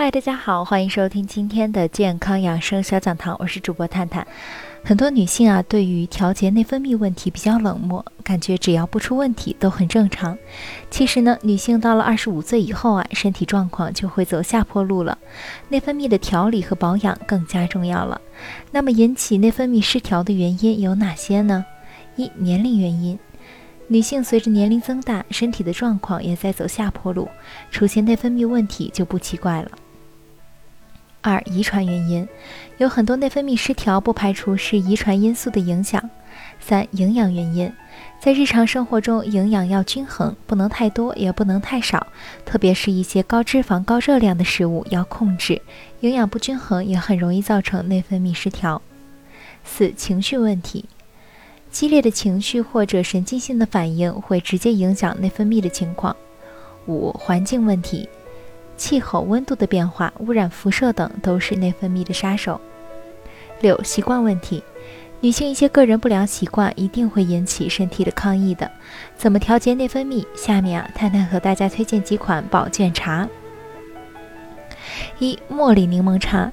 嗨，大家好，欢迎收听今天的健康养生小讲堂，我是主播探探。很多女性啊，对于调节内分泌问题比较冷漠，感觉只要不出问题都很正常。其实呢，女性到了二十五岁以后啊，身体状况就会走下坡路了，内分泌的调理和保养更加重要了。那么引起内分泌失调的原因有哪些呢？一、年龄原因，女性随着年龄增大，身体的状况也在走下坡路，出现内分泌问题就不奇怪了。二、遗传原因，有很多内分泌失调，不排除是遗传因素的影响。三、营养原因，在日常生活中，营养要均衡，不能太多，也不能太少，特别是一些高脂肪、高热量的食物要控制，营养不均衡也很容易造成内分泌失调。四、情绪问题，激烈的情绪或者神经性的反应会直接影响内分泌的情况。五、环境问题。气候、温度的变化、污染、辐射等都是内分泌的杀手。六、习惯问题，女性一些个人不良习惯一定会引起身体的抗议的。怎么调节内分泌？下面啊，探探和大家推荐几款保健茶。一、茉莉柠檬茶。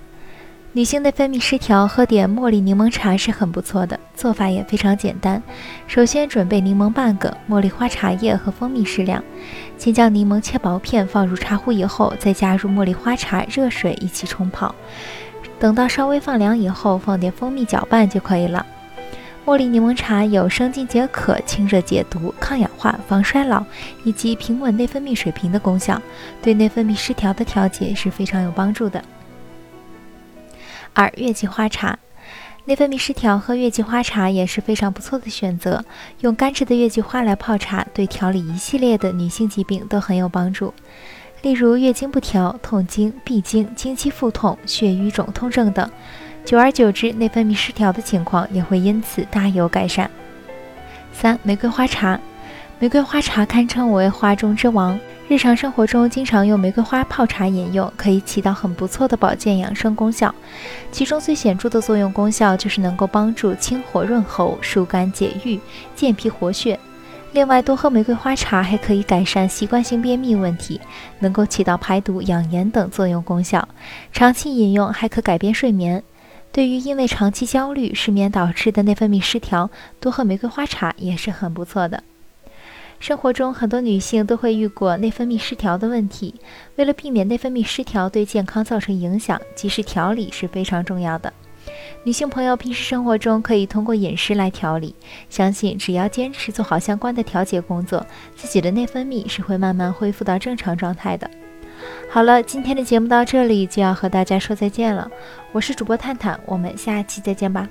女性内分泌失调，喝点茉莉柠檬茶是很不错的，做法也非常简单。首先准备柠檬半个，茉莉花茶叶和蜂蜜适量。先将柠檬切薄片放入茶壶以后，再加入茉莉花茶、热水一起冲泡。等到稍微放凉以后，放点蜂蜜搅拌就可以了。茉莉柠檬茶有生津解渴、清热解毒、抗氧化、防衰老以及平稳内分泌水平的功效，对内分泌失调的调节是非常有帮助的。二、月季花茶，内分泌失调喝月季花茶也是非常不错的选择。用干制的月季花来泡茶，对调理一系列的女性疾病都很有帮助，例如月经不调、痛经、闭经、经期腹痛、血瘀肿痛症等。久而久之，内分泌失调的情况也会因此大有改善。三、玫瑰花茶，玫瑰花茶堪称为花中之王。日常生活中经常用玫瑰花泡茶饮用，可以起到很不错的保健养生功效。其中最显著的作用功效就是能够帮助清火润喉、疏肝解郁、健脾活血。另外，多喝玫瑰花茶还可以改善习惯性便秘问题，能够起到排毒、养颜等作用功效。长期饮用还可改变睡眠。对于因为长期焦虑、失眠导致的内分泌失调，多喝玫瑰花茶也是很不错的。生活中很多女性都会遇过内分泌失调的问题，为了避免内分泌失调对健康造成影响，及时调理是非常重要的。女性朋友平时生活中可以通过饮食来调理，相信只要坚持做好相关的调节工作，自己的内分泌是会慢慢恢复到正常状态的。好了，今天的节目到这里就要和大家说再见了，我是主播探探，我们下期再见吧。